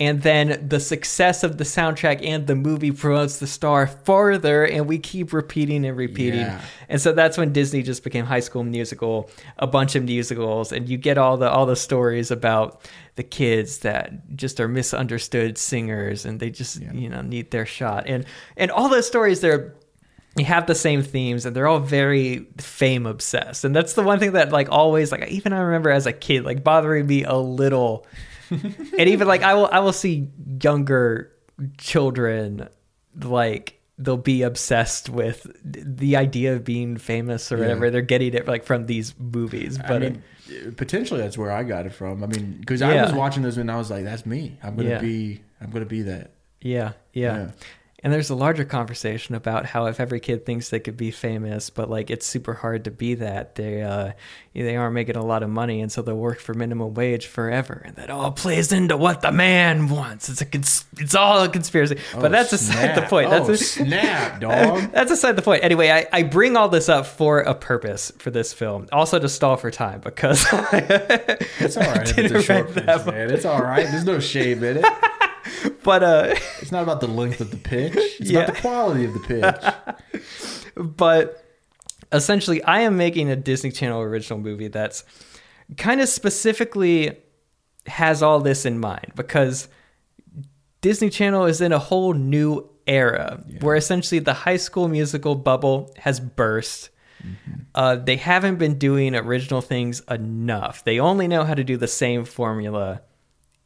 And then the success of the soundtrack and the movie promotes the star farther and we keep repeating and repeating. Yeah. And so that's when Disney just became High School Musical, a bunch of musicals, and you get all the all the stories about the kids that just are misunderstood singers, and they just you know need their shot, and and all those stories they're you have the same themes and they're all very fame obsessed and that's the one thing that like always like even i remember as a kid like bothering me a little and even like i will i will see younger children like they'll be obsessed with the idea of being famous or Yeah. whatever they're getting it like from these movies but I mean, potentially that's where I got it from. I mean, because I was watching those and I was like, "That's me. I'm gonna Yeah. be. I'm gonna be that." Yeah, yeah. And there's a larger conversation about how if every kid thinks they could be famous, but like it's super hard to be that, they uh, they aren't making a lot of money, and so they'll work for minimum wage forever, and that all plays into what the man wants. It's a cons- it's all a conspiracy. but that's aside the point. That's oh, a, snap, dog. that's aside the point. Anyway, I, I bring all this up for a purpose for this film, also to stall for time because It's all right. it's a short pitch, that man. It's all right. There's no shame in it. but uh. It's not about the length of the pitch. It's Yeah. about the quality of the pitch. but essentially i am making a disney channel original movie that's kind of specifically has all this in mind because disney channel is in a whole new era where essentially the high school musical bubble has burst uh, they haven't been doing original things enough they only know how to do the same formula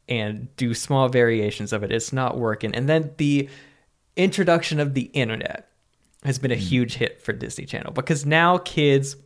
and do small variations of it it's not working and then the introduction of the internet has been a hmm. huge hit for Disney Channel because now kids,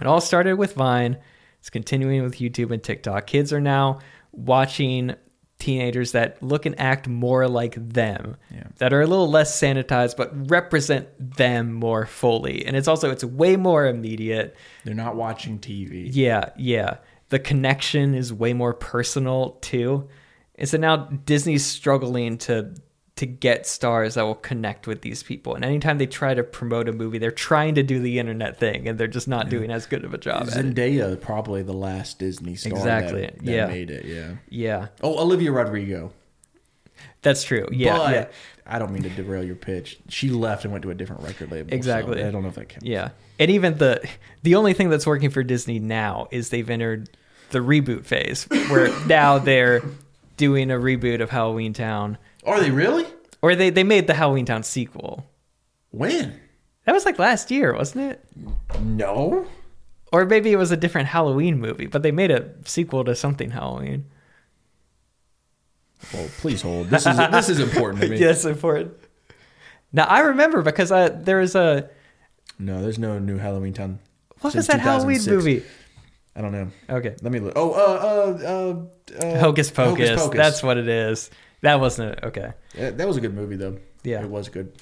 it all started with Vine, it's continuing with YouTube and TikTok. Kids are now watching teenagers that look and act more like them, Yeah. that are a little less sanitized but represent them more fully. And it's also it's way more immediate. They're not watching TV. Yeah, yeah. The connection is way more personal too. And so now Disney's struggling to to get stars that will connect with these people. And anytime they try to promote a movie, they're trying to do the internet thing and they're just not doing as good of a job. Zendaya, probably the last Disney star Exactly, that, that yeah. made it. Yeah. Yeah. Oh, Olivia Rodrigo. That's true. Yeah, but yeah. I don't mean to derail your pitch. She left and went to a different record label. so Exactly. I don't know if that counts. Yeah. And even the the only thing that's working for Disney now is they've entered the reboot phase where now they're doing a reboot of Halloween Town. Are they really? Or they, they made the Halloween Town sequel. When? That was like last year, wasn't it? No. Or maybe it was a different Halloween movie, but they made a sequel to something Halloween. Well, please hold. This is this is important to me. Yes, important. Now I remember because I there was a No, there's no new Halloween Town. what was that Halloween movie? I don't know. Okay, Let me look. Oh, uh, uh, uh, uh Hocus Pocus. Hocus Pocus. That's what it is. That wasn't it. Okay. Yeah, that was a good movie though. Yeah. it was good.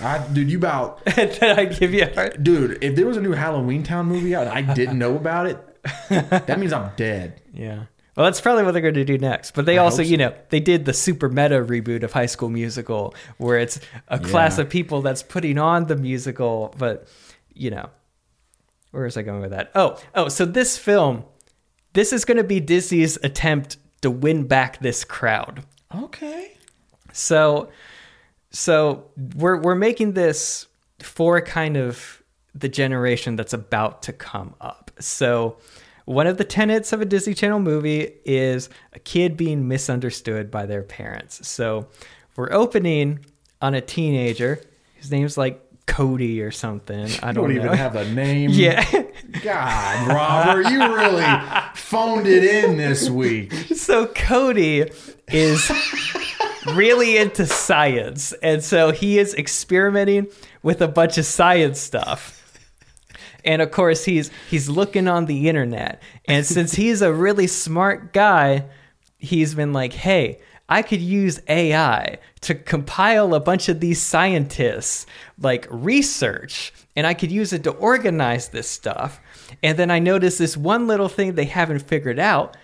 I, dude, you about, Did I give you a heart? dude. If there was a new Halloween Town movie out, and I didn't know about it. That means I'm dead. Yeah. Well, that's probably what they're going to do next. But they I also, so. you know, they did the super meta reboot of High School Musical, where it's a class Yeah. of people that's putting on the musical. But, you know, where was I going with that? Oh, oh, so this film, this is going to be Disney's attempt to win back this crowd. Okay. So, so we're we're making this for kind of the generation that's about to come up. So, one of the tenets of a Disney Channel movie is a kid being misunderstood by their parents. So, we're opening on a teenager. His name's like Cody or something. I don't, don't know. even have a name. yeah. God, Robert, you really phoned it in this week. so Cody is really into science, and so he is experimenting with a bunch of science stuff. And of course, he's he's looking on the internet, and since he's a really smart guy, he's been like, "Hey, I could use AI to compile a bunch of these scientists like research, and I could use it to organize this stuff." And then I noticed this one little thing they haven't figured out.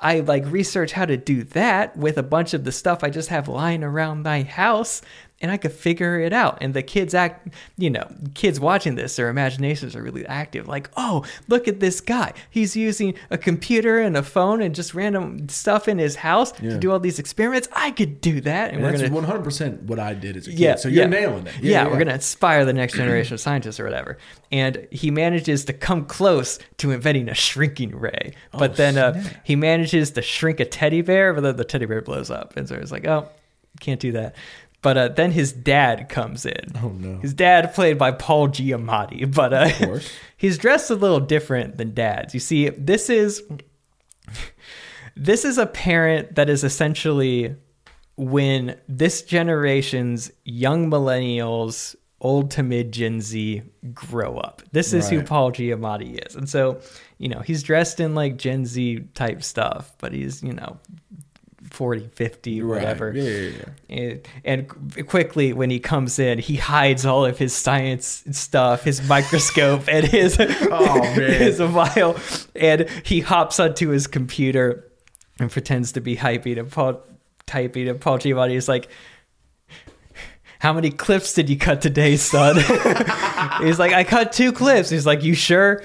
I like research how to do that with a bunch of the stuff I just have lying around my house and I could figure it out. And the kids act, you know, kids watching this, their imaginations are really active. Like, oh, look at this guy. He's using a computer and a phone and just random stuff in his house Yeah. to do all these experiments. I could do that. And, And we're that's one hundred percent what I did as a kid. yeah, so you're yeah. nailing it. Yeah, we're gonna inspire the next generation of scientists or whatever. And he manages to come close to inventing a shrinking ray, but Oh, then uh, he manages to shrink a teddy bear, but then the teddy bear blows up, and so it's like, oh, can't do that. But uh, then his dad comes in. Oh, no. His dad, played by Paul Giamatti, but uh, course. he's dressed a little different than dads. You see, this is this is a parent that is essentially when this generation's young millennials, old to mid Gen Z grow up. This is who Paul Giamatti is. And so, you know, he's dressed in like Gen Z type stuff, but he's, you know, 40, 50, Right. whatever. Yeah, yeah, yeah. And, and quickly, when he comes in, he hides all of his science stuff, his microscope, and his Oh, his vial, and he hops onto his computer and pretends to be hyping and Paul, typing. And Paul Giamatti is like, "How many clips did you cut today, son?" He's like, "I cut two clips." He's like, "You sure?"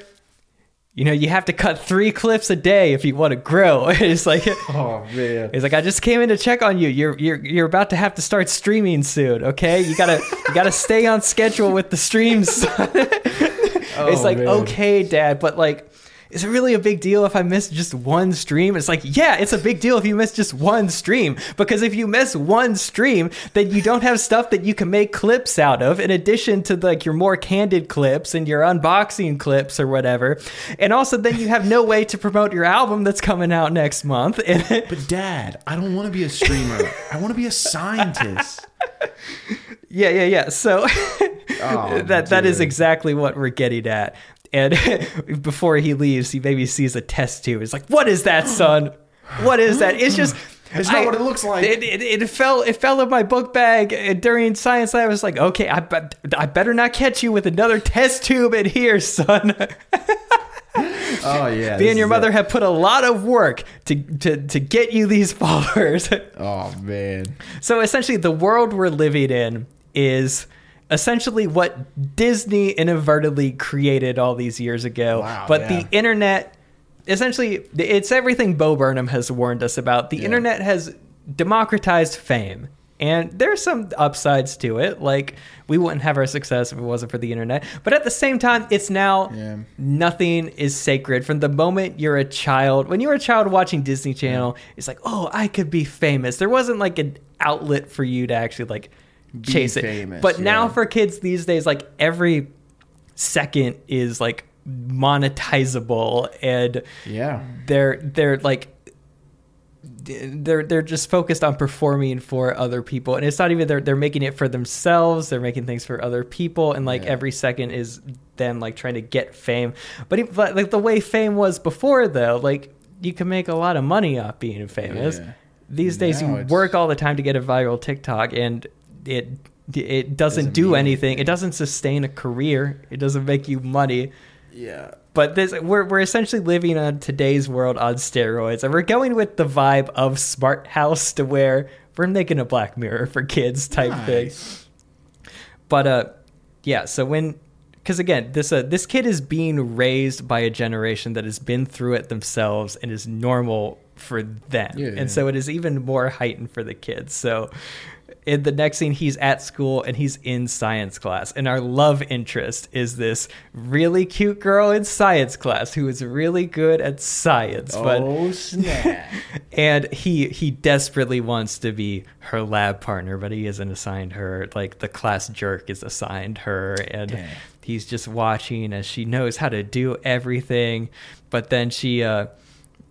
You know, you have to cut three clips a day if you want to grow. It's like, Oh man. He's like, I just came in to check on you. You're you're you're about to have to start streaming soon. Okay, you gotta you gotta stay on schedule with the streams. it's oh, like man. okay, Dad, but like. Is it really a big deal if I miss just one stream? It's like, yeah, it's a big deal if you miss just one stream. Because if you miss one stream, then you don't have stuff that you can make clips out of, in addition to like your more candid clips and your unboxing clips or whatever. And also, then you have no way to promote your album that's coming out next month. And But dad, I don't want to be a streamer. I want to be a scientist. Yeah, yeah, yeah. So Oh, that that is exactly what we're getting at. And before he leaves, he maybe sees a test tube. It's like, "What is that, son? What is that?" It's just It's not what it looks like. It, it, it fell it fell in my book bag and during science lab. I was like, "Okay, I I better not catch you with another test tube in here, son." Oh yeah. Me and your mother it. have put a lot of work to to to get you these followers. Oh man. So essentially, the world we're living in is essentially what Disney inadvertently created all these years ago. Wow, but yeah. the internet, essentially, it's everything Bo Burnham has warned us about. The Yeah. internet has democratized fame. And there's some upsides to it. Like, we wouldn't have our success if it wasn't for the internet. But at the same time, it's now Yeah. nothing is sacred. From the moment you're a child, when you were a child watching Disney Channel, it's like, oh, I could be famous. There wasn't like an outlet for you to actually like Be chase it. famous, but now for kids these days, like every second is like monetizable, and Yeah. they're they're like they're they're just focused on performing for other people and it's not even they're they're making it for themselves they're making things for other people and like Yeah. every second is them like trying to get fame but, it, but like the way fame was before though like you can make a lot of money off being famous Yeah. these days Now you work all the time to get a viral tiktok and it it doesn't, Doesn't do anything anything. it doesn't sustain a career it doesn't make you money Yeah. but this we're we're essentially living on today's world on steroids, and we're going with the vibe of Smart House to where we're making a Black Mirror for kids type thing. But uh, yeah. So when, because again, this uh, this kid is being raised by a generation that has been through it themselves and is normal for them, Yeah, yeah. and so it is even more heightened for the kids. So. In the next scene, he's at school and he's in science class. And our love interest is this really cute girl in science class who is really good at science. But Oh snap. and he he desperately wants to be her lab partner but he isn't assigned her like the class jerk is assigned her and Dang. he's just watching as she knows how to do everything but then she uh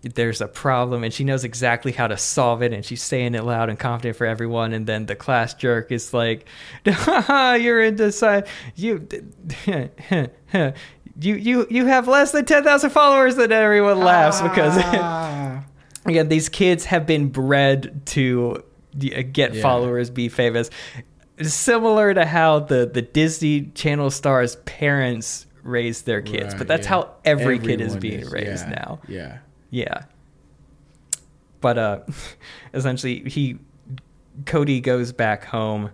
there's a problem and she knows exactly how to solve it and she's saying it loud and confident for everyone and then the class jerk is like you're into science you you you you have less than 10,000 followers and everyone laughs because Ah. again these kids have been bred to get Yeah. followers be famous similar to how the the disney channel stars parents raise their kids Right, but that's yeah. how every kid is Everyone being raised yeah, now Yeah. Yeah. But uh essentially he cody goes back home.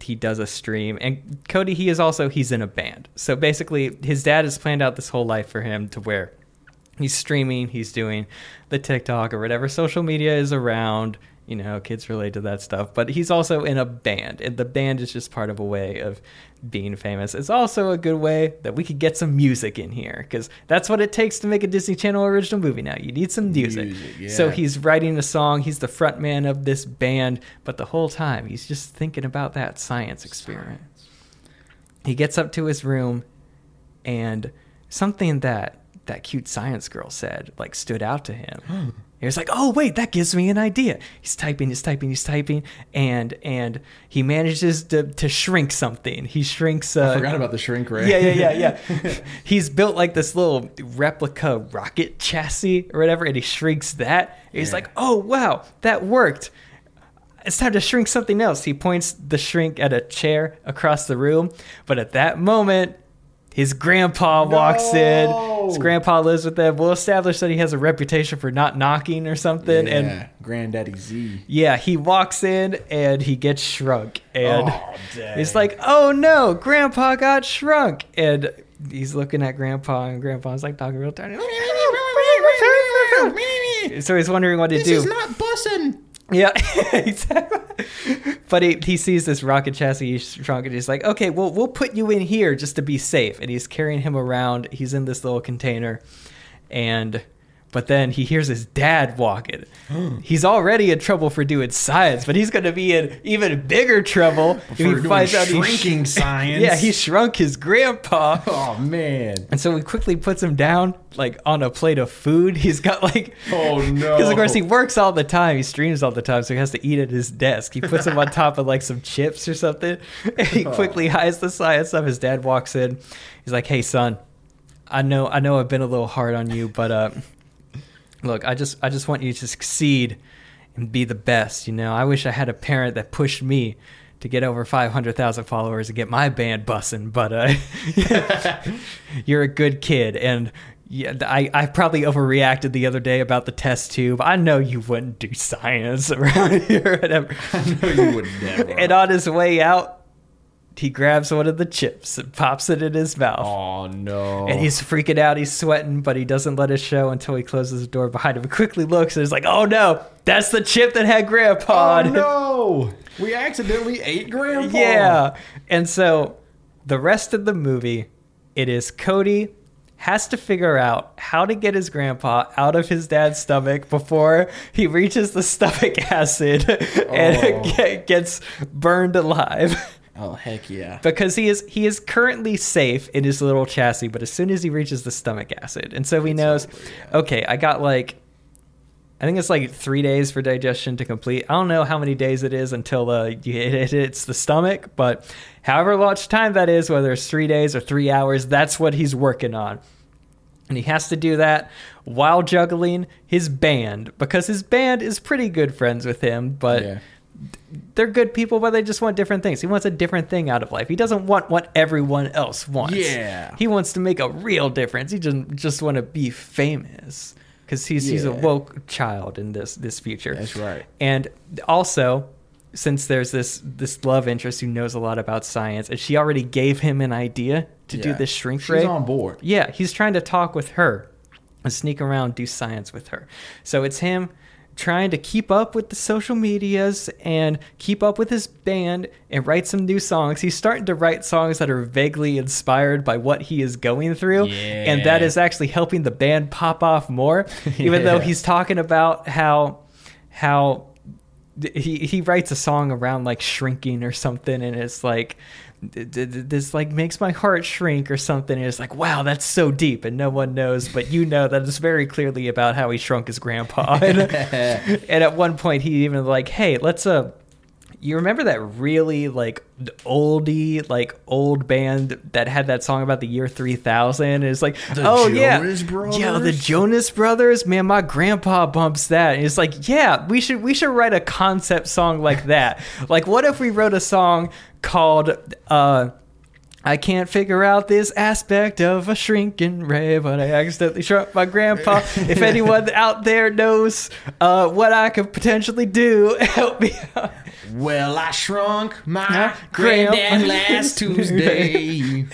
He does a stream. And cody he is also he's in a band. So basically his dad has planned out this whole life for him to where he's streaming he's doing the tiktok or whatever social media is around you know kids relate to that stuff. But he's also in a band and the band is just part of a way of being famous. It's also a good way that we could get some music in here because that's what it takes to make a disney channel original movie now. You need some music, Music, so he's writing a song. He's the front man of this band but the whole time he's just thinking about that science experiment. He gets up to his room and something that that cute science girl said like stood out to him He's like, oh wait, that gives me an idea. He's typing, he's typing, he's typing, and and he manages to, to shrink something. He shrinks. Uh, I forgot about the shrink ray. yeah, yeah, yeah, yeah. He's built like this little replica rocket chassis or whatever, and he shrinks that. He's Yeah. like, oh wow, that worked. It's time to shrink something else. He points the shrink at a chair across the room, but at that moment, his grandpa walks in. His grandpa lives with them. We'll establish that he has a reputation for not knocking or something, yeah. and Granddaddy Z. yeah, he walks in and he gets shrunk, and Oh, he's like, "Oh no, Grandpa got shrunk," and he's looking at Grandpa, and Grandpa's like talking real tiny. So he's wondering what to This do. is not bussin'. Yeah, exactly. But he, he sees this rocket chassis shrunk, and he's like, "Okay, well, we'll put you in here just to be safe." And he's carrying him around. He's in this little container, and but then he hears his dad walking. he's already in trouble for doing science, but he's going to be in even bigger trouble if he finds out he's shrinking science. yeah, he shrunk his grandpa. Oh man. And so he quickly puts him down, like on a plate of food. He's got like, Oh, no. Because of course he works all the time, he streams all the time, so he has to eat at his desk. He puts him on top of like some chips or something. And he quickly hides the science stuff. His dad walks in. He's like, "Hey son, I know I know I've been a little hard on you, but uh, look, I just I just want you to succeed and be the best. You know, I wish I had a parent that pushed me." To get over five hundred thousand followers and get my band bussing, but uh, you're a good kid, and yeah, I, I probably overreacted the other day about the test tube. I know you wouldn't do science around here whatever. No, you would never. And on his way out, he grabs one of the chips and pops it in his mouth. oh no. And he's freaking out. He's sweating, but he doesn't let it show until he closes the door behind him. He quickly looks and is like, "Oh no, that's the chip that had Grandpa." Oh on it." no. We accidentally ate grandpa. Yeah. And so the rest of the movie, it is Cody has to figure out how to get his grandpa out of his dad's stomach before he reaches the stomach acid and Oh. get- gets burned alive. Oh heck yeah. because he is he is currently safe in his little chassis, but as soon as he reaches the stomach acid, and so he knows, okay, I got like, I think it's like three days for digestion to complete. I don't know how many days it is until uh, it, it hits the stomach, but however much time that is, whether it's three days or three hours, that's what he's working on. And he has to do that while juggling his band because his band is pretty good friends with him, but Yeah. They're good people, but they just want different things. He wants a different thing out of life. He doesn't want what everyone else wants. Yeah. He wants to make a real difference. He doesn't just want to be famous because he's he's a woke child in this this future. That's right. And also, since there's this this love interest who knows a lot about science, and she already gave him an idea to do Yeah. this shrink She's ray. on board. Yeah, he's trying to talk with her and sneak around, do science with her. So it's him trying to keep up with the social medias and keep up with his band and write some new songs. He's starting to write songs that are vaguely inspired by what he is going through. And that is actually helping the band pop off more, even though he's talking about how how he he writes a song around like shrinking or something and it's like this like makes my heart shrink or something and it's like wow that's so deep and no one knows but you know that it's very clearly about how he shrunk his grandpa. And, and at one point he even like hey let's uh you remember that really like oldie like old band that had that song about the year 3000 it's like The oh yeah. Jonas yeah the jonas brothers? Man my grandpa bumps that. And it's like yeah we should we should write a concept song like that. Like what if we wrote a song called uh I can't figure out this aspect of a shrinking ray, but I accidentally shrunk my grandpa. if anyone out there knows uh, what I could potentially do, help me out. Well, I shrunk my Huh? granddad last Tuesday.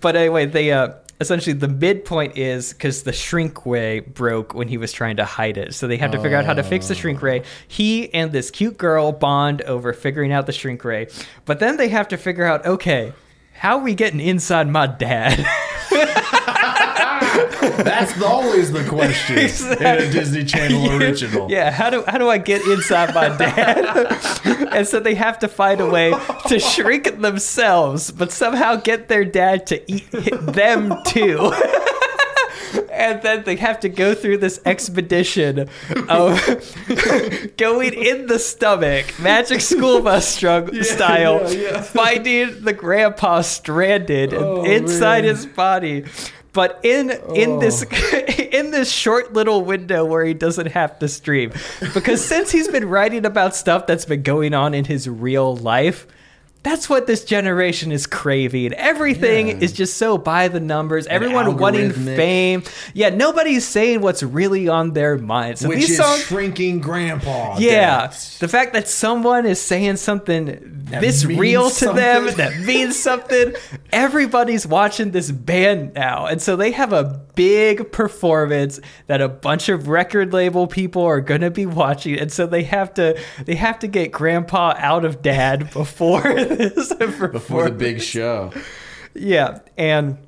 But anyway, they uh, essentially the midpoint is because the shrink ray broke when he was trying to hide it, so they have to figure out how to fix the shrink ray. He and this cute girl bond over figuring out the shrink ray, but then they have to figure out okay. How are we getting inside my dad? That's always the question in a Disney Channel original. Yeah, how do how do I get inside my dad? and so they have to find a way to shrink themselves, but somehow get their dad to eat them too. And then they have to go through this expedition of going in the stomach, magic school bus strug- style, yeah, yeah. finding the grandpa stranded Oh, inside man. his body. But in in oh. this Oh. in this short little window where he doesn't have to stream, because since he's been writing about stuff that's been going on in his real life, that's what this generation is craving. Everything Yeah. is just so by the numbers. Everyone wanting fame. Yeah, nobody's saying what's really on their mind. So Which these is songs, shrinking grandpa. yeah, the fact that someone is saying something That this real to them that means something, everybody's watching this band now, and so they have a big performance that a bunch of record label people are gonna be watching, and so they have to they have to get Grandpa out of Dad before this Before the big show. yeah, and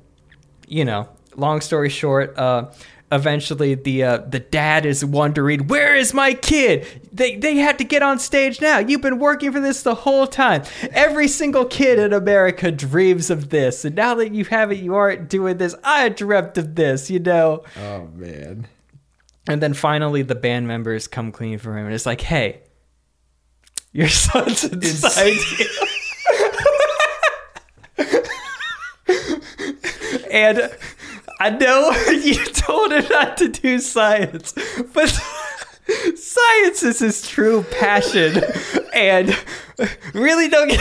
you know, long story short, uh, eventually the uh, the dad is wondering, "Where is my kid? They they had to get on stage now. You've been working for this the whole time. Every single kid in America dreams of this, and now that you have it, you aren't doing this. I dreamt of this, you know." Oh man. And then finally, the band members come clean for him, and it's like, "Hey, your son's inside you." And I know you told him not to do science, but science is his true passion. And really don't get.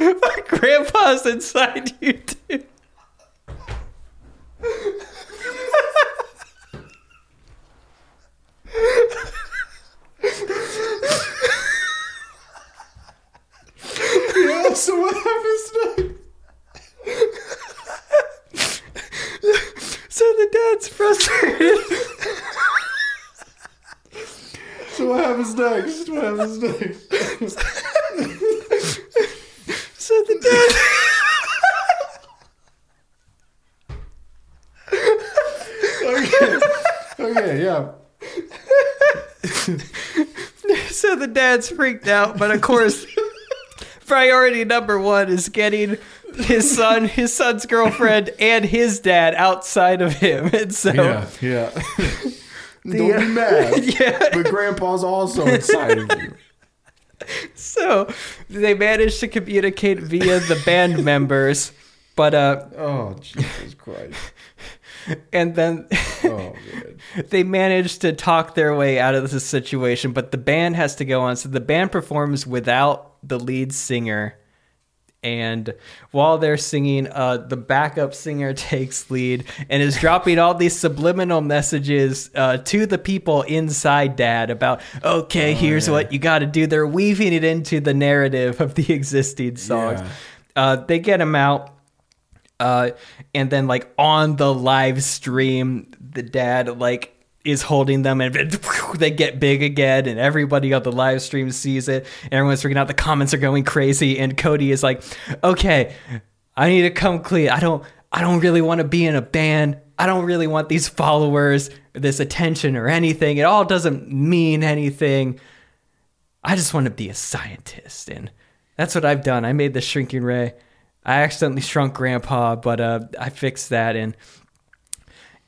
My grandpa's inside you too. Yeah, so what happens next? So the dad's frustrated. So what happens next? What happens next? So the dad. Okay. Okay, yeah. So the dad's freaked out, but of course, priority number one is getting his son, his son's girlfriend, and his dad outside of him. And so, Yeah, yeah. Don't be mad. yeah. But grandpa's also inside of you. so they managed to communicate via the band members, but uh, Oh, Jesus Christ. and then Oh they managed to talk their way out of this situation. But the band has to go on, so the band performs without the lead singer. And while they're singing, uh, the backup singer takes lead and is dropping all these subliminal messages uh, to the people inside Dad about, okay, here's what you got to do. They're weaving it into the narrative of the existing songs. Yeah. Uh, they get him out, uh, and then like on the live stream, the dad like is holding them and they get big again and everybody on the live stream sees it. Everyone's freaking out. The comments are going crazy and cody is like okay i need to come clean. I don't i don't really want to be in a band. I don't really want these followers this attention or anything. It all doesn't mean anything. I just want to be a scientist. And that's what i've done. I made the shrinking ray. I accidentally shrunk grandpa but uh, i fixed that and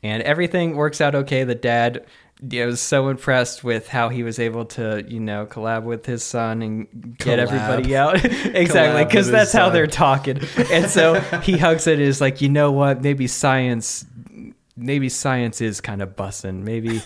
and everything works out okay. The dad you know, was so impressed with how he was able to, you know, collab with his son and get Collab. everybody out. exactly, because that's how son. they're talking. And so he hugs it. Is like, you know what? Maybe science, maybe science is kind of bussing. Maybe.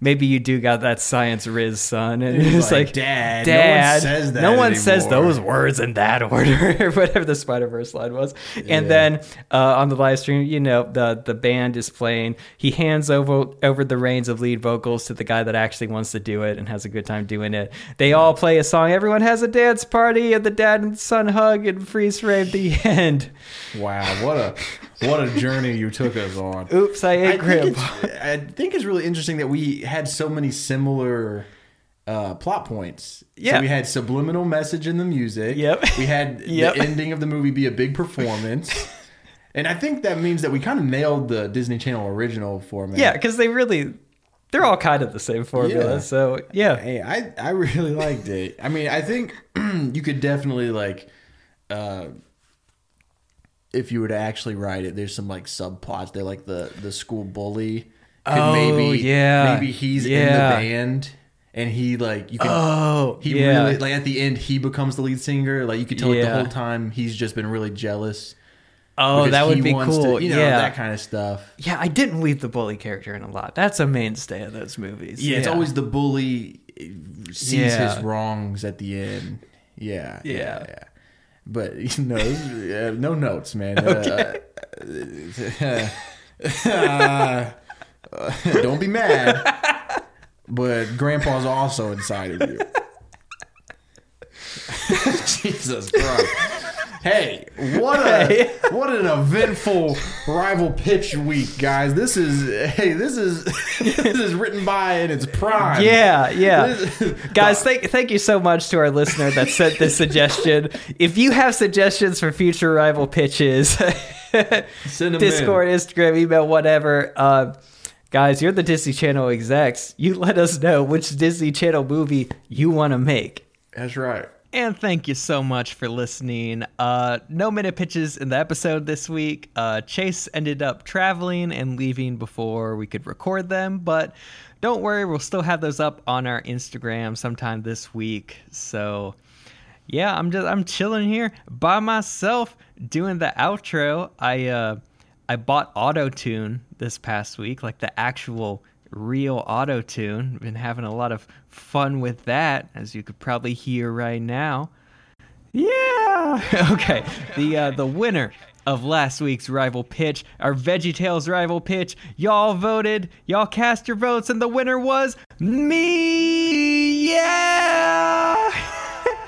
Maybe you do got that science riz, son, and He's it's like, like, "Dad, no one Dad, says that no one says those words in that order, or whatever the Spider Verse line was. And Yeah. then uh, on the live stream, you know, the the band is playing. He hands over over the reins of lead vocals to the guy that actually wants to do it and has a good time doing it. They all play a song. Everyone has a dance party, and the dad and son hug and freeze frame the end. Wow, what a what a journey you took us on. Oops, I ate I think, grandpa. it's, I think it's really interesting that we had so many similar uh, plot points. Yeah. So we had subliminal message in the music. Yep. We had Yep. the ending of the movie be a big performance. and I think that means that we kind of nailed the Disney Channel original format. Yeah, because they really, they're all kind of the same formula. Yeah. So yeah, Hey, I, I really liked it. I mean, I think you could definitely like uh if you were to actually write it, there's some like subplots. They're like the the school bully. Could Oh, maybe, yeah. Maybe he's in the band, and he like you can. Oh, he yeah. really like at the end he becomes the lead singer. Like you could tell like, the whole time he's just been really jealous. Oh, that would be cool. To, you know yeah. that kind of stuff. yeah, I didn't leave the bully character in a lot. That's a mainstay of those movies. Yeah, it's always the bully sees Yeah. his wrongs at the end. Yeah, yeah, Yeah. But you know, uh, no notes, man. Uh, uh, don't be mad. But Grandpa's also inside of you. Jesus Christ. Hey, what a what an eventful rival pitch week, guys. This is hey, this is this is written by in its prime. Yeah, yeah. Guys, thank thank you so much to our listener that sent this suggestion. If you have suggestions for future rival pitches, Discord, Instagram, email, whatever. Uh, guys, you're the Disney Channel execs. You let us know which Disney Channel movie you want to make. That's right. And thank you so much for listening. Uh, no minute pitches in the episode this week. Uh, Chase ended up traveling and leaving before we could record them, but don't worry, we'll still have those up on our Instagram sometime this week. So, yeah, I'm just I'm chilling here by myself doing the outro. I uh, I bought Auto Tune this past week, like the actual real auto tune. Been having a lot of fun with that, as you could probably hear right now. Yeah. okay. The uh, the winner of last week's rival pitch, our VeggieTales rival pitch. Y'all voted. Y'all cast your votes, and the winner was me. Yeah.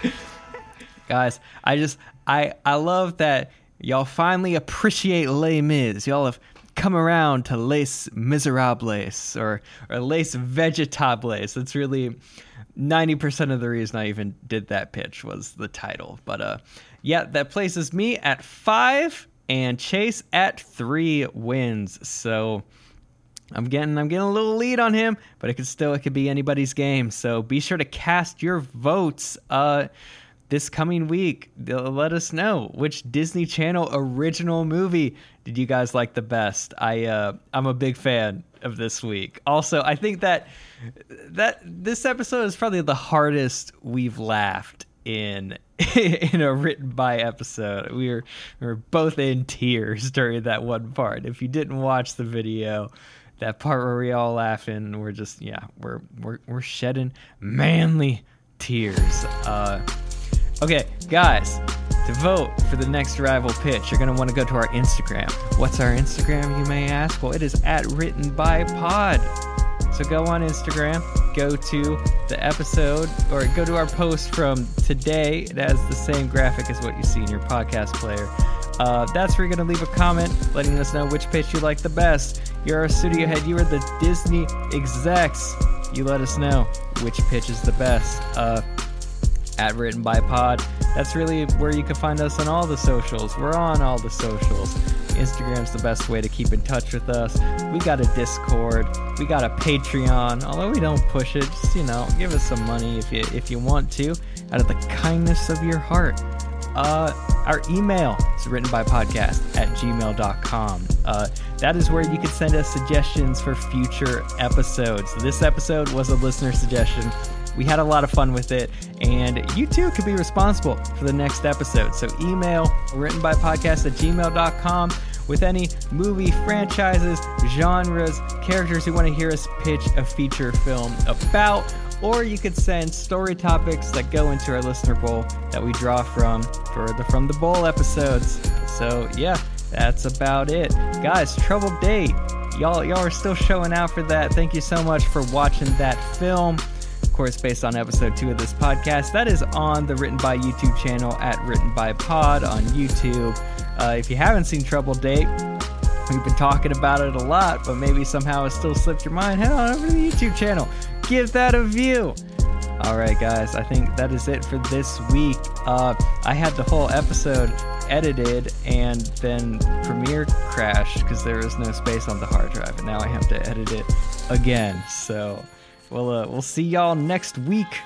Guys, I just I I love that y'all finally appreciate Les Mis. Y'all have come around to Les Miserables or or Les Vegetables. That's really 90% of the reason I even did that pitch was the title. But uh yeah, that places me at 5 and Chase at 3 wins. So I'm getting I'm getting a little lead on him, but it could still it could be anybody's game. So be sure to cast your votes uh this coming week. Let us know which Disney Channel original movie did you guys like the best. I uh I'm a big fan of this week. Also, I think that that this episode is probably the hardest we've laughed in in a written by episode. We were we were both in tears during that one part. If you didn't watch the video, that part where we all laughing, we're just yeah, we're we're we're shedding manly tears. Uh Okay, guys, to vote for the next rival pitch, you're going to want to go to our Instagram. What's our Instagram, you may ask? Well, it is at written by pod. So go on Instagram, go to the episode, or go to our post from today. It has the same graphic as what you see in your podcast player. Uh, that's where you're going to leave a comment letting us know which pitch you like the best. You're our studio head, you are the Disney execs. You let us know which pitch is the best. Uh, at written by pod. That's really where you can find us on all the socials. We're on all the socials. Instagram's the best way to keep in touch with us. We got a discord. We got a patreon. Although we don't push it just you know give us some money if you if you want to out of the kindness of your heart. Uh, our email is written by podcast at gmail.com. Uh, that is where you can send us suggestions for future episodes. This episode was a listener suggestion. We had a lot of fun with it, and you too could be responsible for the next episode. So email written by podcast at gmail.com with any movie franchises, genres, characters you want to hear us pitch a feature film about or you could send story topics that go into our listener bowl that we draw from for the from the bowl episodes. So yeah, that's about it, guys. Trouble Date, y'all y'all are still showing out for that. Thank you so much for watching that film. Course, based on episode two of this podcast, that is on the Written by YouTube channel at Written by Pod on YouTube. Uh, if you haven't seen Trouble Date, We've been talking about it a lot, but maybe somehow it still slipped your mind. Head on over to the YouTube channel. Give that a view. All right, guys, I think that is it for this week. Uh, I had the whole episode edited and then Premiere crashed because there was no space on the hard drive, and now I have to edit it again. So we'll uh, we'll see y'all next week.